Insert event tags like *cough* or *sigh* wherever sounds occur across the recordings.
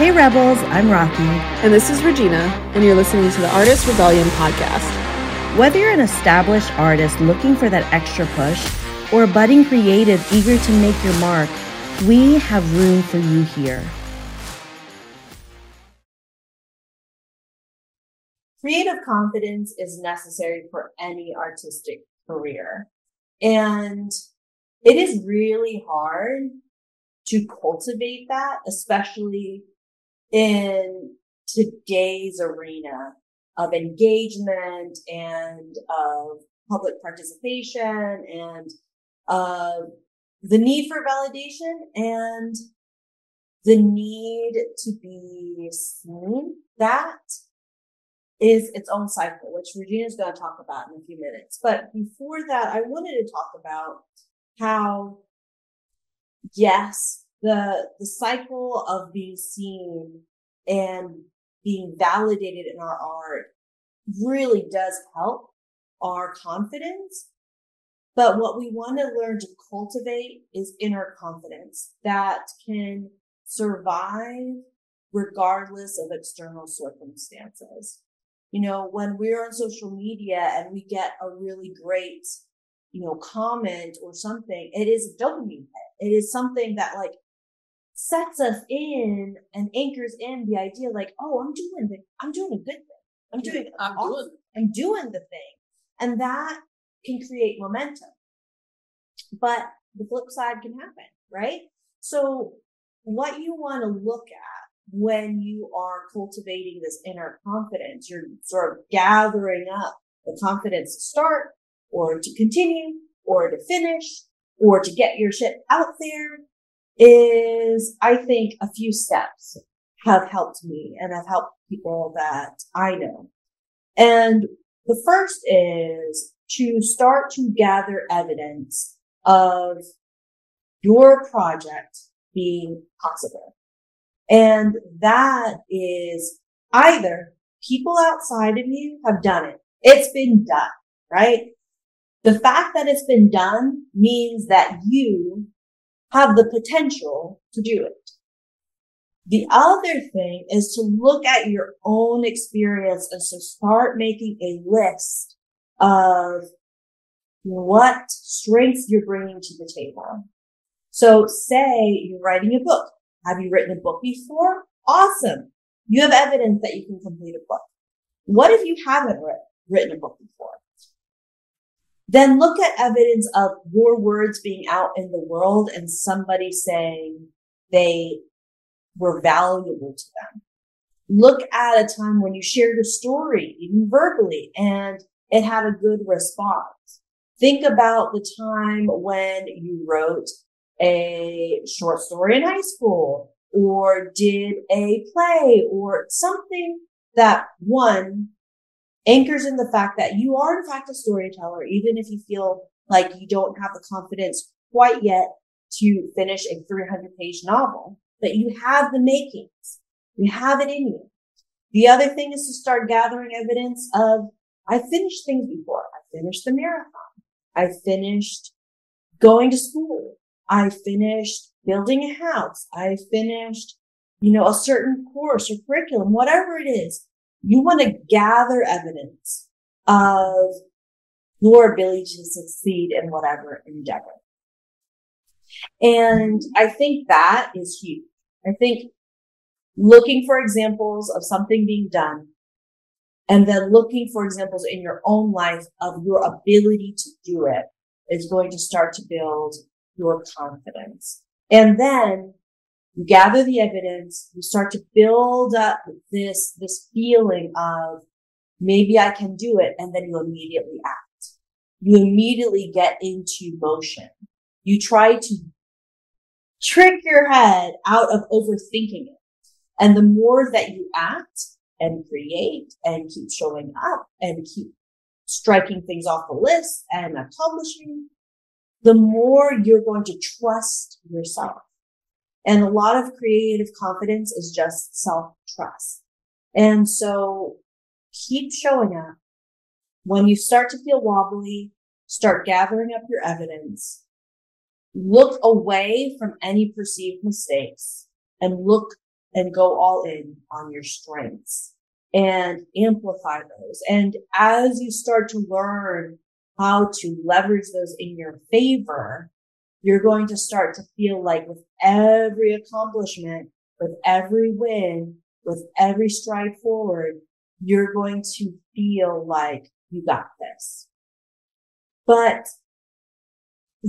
Hey Rebels, I'm Rocky. And this is Regina, and you're listening to the Artist Rebellion podcast. Whether you're an established artist looking for that extra push or a budding creative eager to make your mark, we have room for you here. Creative confidence is necessary for any artistic career. And it is really hard to cultivate that, especially in today's arena of engagement and of public participation and uh, the need for validation and the need to be seen. That is its own cycle, which Regina's going to talk about in a few minutes. But before that, I wanted to talk about how, yes, the, the cycle of being seen and being validated in our art really does help our confidence. But what we want to learn to cultivate is inner confidence that can survive regardless of external circumstances. You know, when we're on social media and we get a really great, you know, comment or something, it is a dopamine hit. It is something that like sets us in and anchors in the idea like, oh, I'm doing the, I'm doing a good thing. I'm doing, I'm awesome. doing, I'm doing the thing. And that can create momentum. But the flip side can happen, right? So what you want to look at when you are cultivating this inner confidence, you're sort of gathering up the confidence to start or to continue or to finish or to get your shit out there is I think a few steps have helped me and have helped people that I know. And the first is to start to gather evidence of your project being possible. And that is either people outside of you have done it. It's been done, right? The fact that it's been done means that you have the potential to do it. The other thing is to look at your own experience and to start making a list of what strengths you're bringing to the table. So say you're writing a book. Have you written a book before? Awesome. You have evidence that you can complete a book. What if you haven't written a book before? Then look at evidence of your words being out in the world and somebody saying they were valuable to them. Look at a time when you shared a story, even verbally, and it had a good response. Think about the time when you wrote a short story in high school or did a play or something that one anchors in the fact that you are in fact a storyteller, even if you feel like you don't have the confidence quite yet to finish a 300 page novel, but you have the makings. You have it in you. The other thing is to start gathering evidence of, I finished things before. I finished the marathon. I finished going to school. I finished building a house. I finished, you know, a certain course or curriculum, whatever it is. You want to gather evidence of your ability to succeed in whatever endeavor. And I think that is huge. I think looking for examples of something being done and then looking for examples in your own life of your ability to do it is going to start to build your confidence. And then you gather the evidence, you start to build up this, this feeling of maybe I can do it. And then you immediately act. You immediately get into motion. You try to trick your head out of overthinking it. And the more that you act and create and keep showing up and keep striking things off the list and accomplishing, the more you're going to trust yourself. And a lot of creative confidence is just self trust. And so keep showing up. When you start to feel wobbly, start gathering up your evidence. Look away from any perceived mistakes and look and go all in on your strengths and amplify those. And as you start to learn how to leverage those in your favor, you're going to start to feel like with every accomplishment, with every win, with every stride forward, you're going to feel like you got this. But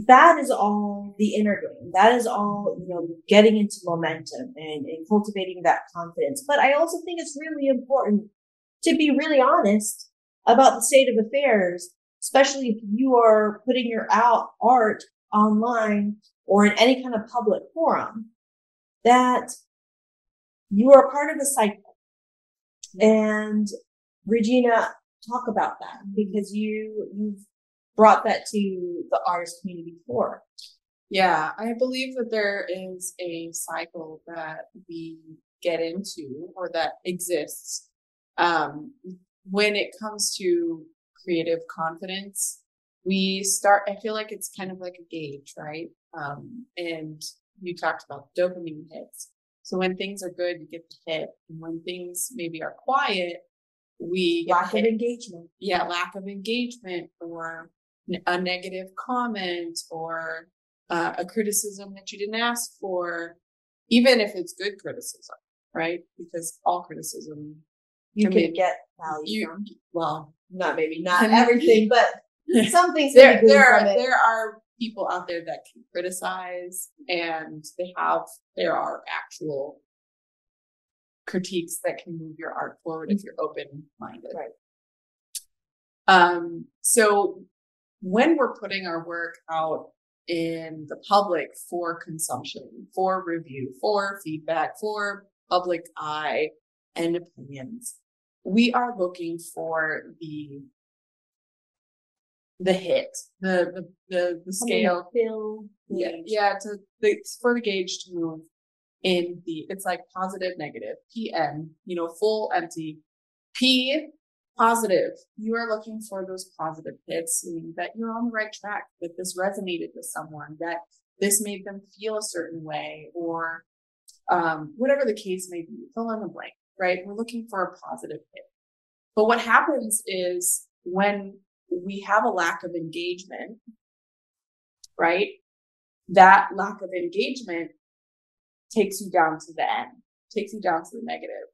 that is all the inner game. That is all, you know, getting into momentum and, and cultivating that confidence. But I also think it's really important to be really honest about the state of affairs, especially if you are putting your out art online or in any kind of public forum, that you are part of a cycle. And Regina, talk about that because you, you've brought that to the artist community before. Yeah, I believe that there is a cycle that we get into or that exists um, when it comes to creative confidence. We start, I feel like it's kind of like a gauge, right? Um, and you talked about dopamine hits. So when things are good, you get the hit. And when things maybe are quiet, we lack of engagement. Yeah, lack of engagement or a negative comment or uh, a criticism that you didn't ask for, even if it's good criticism, right? Because all criticism you can mean, get value you, from. Well, not maybe not *laughs* everything, but *laughs* some things there there are, there are people out there that can criticize and they have there are actual critiques that can move your art forward if you're open minded. Right. Um, so when we're putting our work out in the public for consumption, for review, for feedback, for public eye and opinions, we are looking for the the hit, the the the, the scale, fill, yeah, yeah, to the for the gauge to move in the it's like positive, negative, PM, you know, full, empty. P positive. You are looking for those positive hits, meaning that you're on the right track, that this resonated with someone, that this made them feel a certain way, or um, whatever the case may be. Fill in the blank, right? We're looking for a positive hit. But what happens is when we have a lack of engagement, right? That lack of engagement takes you down to the end, takes you down to the negative,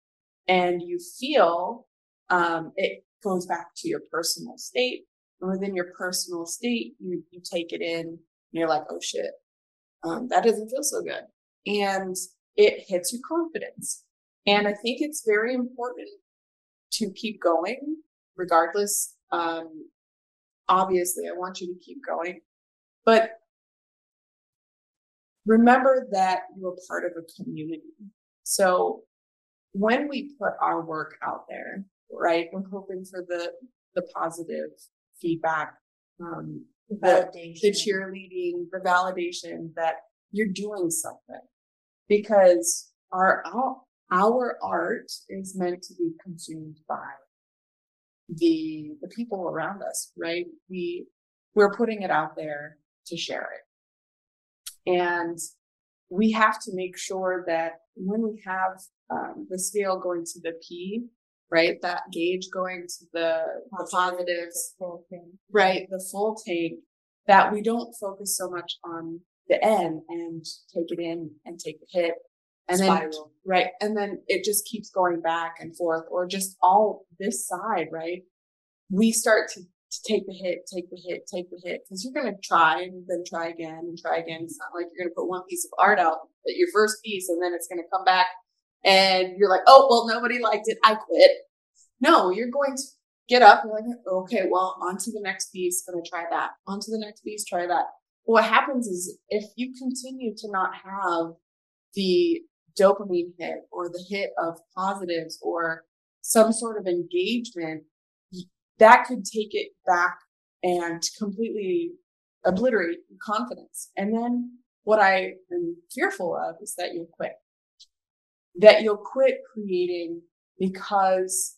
and you feel um, it goes back to your personal state. And within your personal state, you, you take it in and you're like, oh shit, um, that doesn't feel so good. And it hits your confidence. And I think it's very important to keep going regardless. Um, obviously I want you to keep going, but remember that you're part of a community. So when we put our work out there, right? We're hoping for the the positive feedback, um, the, the cheerleading, the validation that you're doing something because our, our art is meant to be consumed by the the people around us, right? We we're putting it out there to share it, and we have to make sure that when we have um, the scale going to the P, right? That gauge going to the, the positives, right? The full tank that we don't focus so much on the end and take it in and take the hit and Spiral. then, right. And then it just keeps going back and forth or just all this side, right? We start to, to take the hit, take the hit, take the hit because you're going to try and then try again and try again. It's not like you're going to put one piece of art out at your first piece and then it's going to come back and you're like, oh, well, nobody liked it. I quit. No, you're going to get up and like, okay, well, on to the next piece. Gonna try that. On to the next piece, try that. What happens is if you continue to not have the dopamine hit or the hit of positives or some sort of engagement, that could take it back and completely obliterate confidence. And then what I am fearful of is that you'll quit that you'll quit creating because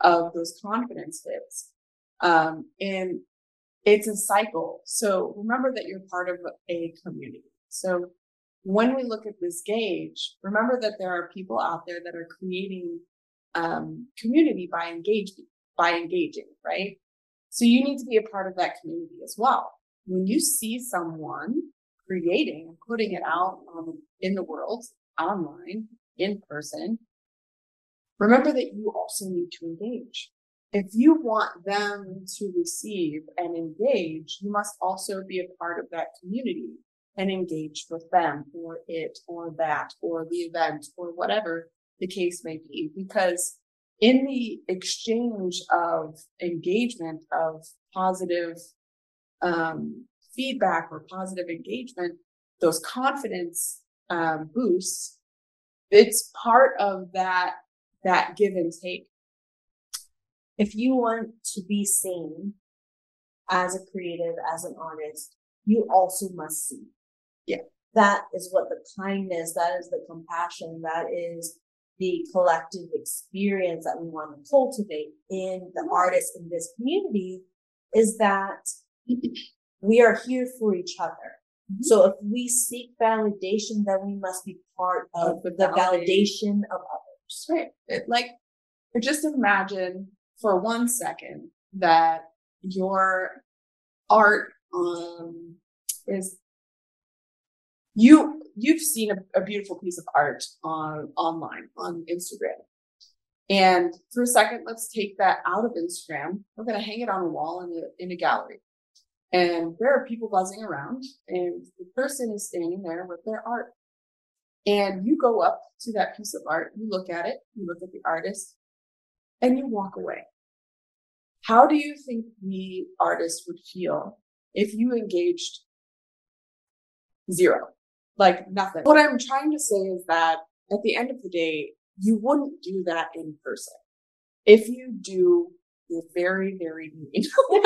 of those confidence hits. Um, and it's a cycle. So remember that you're part of a community. So when we look at this gauge, remember that there are people out there that are creating um, community by engaging, by engaging, right? So you need to be a part of that community as well. When you see someone creating and putting it out on, in the world, online, in person, remember that you also need to engage. If you want them to receive and engage, you must also be a part of that community and engage with them or it or that or the event or whatever the case may be. Because in the exchange of engagement of positive um, feedback or positive engagement, those confidence um, boosts, it's part of that that give and take. If you want to be seen as a creative, as an artist, you also must see. Yeah. That is what the kindness, that is the compassion, that is the collective experience that we want to cultivate in the artists in this community is that *clears throat* we are here for each other. Mm-hmm. So if we seek validation, then we must be part of, the, the validation of others. Right. It, like, just imagine for one second that your art um, is you you've seen a, a, beautiful piece of art on online on Instagram. And for a second, let's take that out of Instagram. We're going to hang it on a wall in a, in a gallery. And there are people buzzing around and the person is standing there with their art. And you go up to that piece of art, you look at it, you look at the artist and you walk away. How do you think the artist would feel if you engaged zero? Like nothing. What I'm trying to say is that at the end of the day, you wouldn't do that in person. If you do, you're very, very mean. *laughs*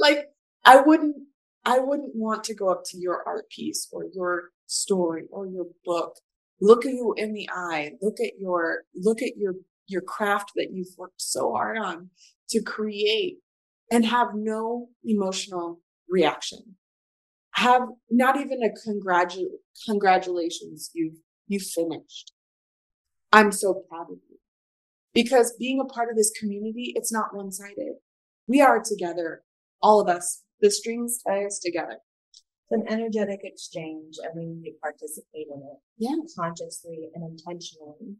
like I wouldn't, I wouldn't want to go up to your art piece or your story or your book, look at you in the eye, look at your, look at your, your craft that you've worked so hard on to create and have no emotional reaction have not even a congratu- congratulations, you've, you finished. I'm so proud of you because being a part of this community, it's not one sided. We are together, all of us. The strings tie us together. It's an energetic exchange and we need to participate in it. Yeah. Consciously and intentionally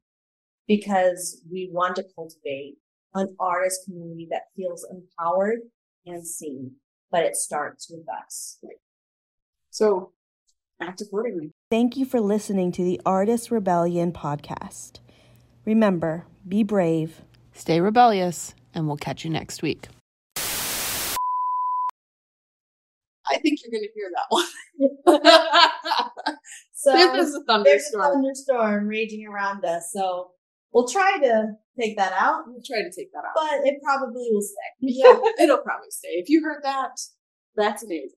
because we want to cultivate an artist community that feels empowered and seen, but it starts with us. Right. So act accordingly. Thank you for listening to the Artist Rebellion podcast. Remember, be brave, stay rebellious, and we'll catch you next week. I think you're going to hear that one. *laughs* so there's a thunderstorm. There's a thunderstorm raging around us. So we'll try to take that out. We'll try to take that out. But it probably will stay. *laughs* Yeah, it'll probably stay. If you heard that, that's amazing.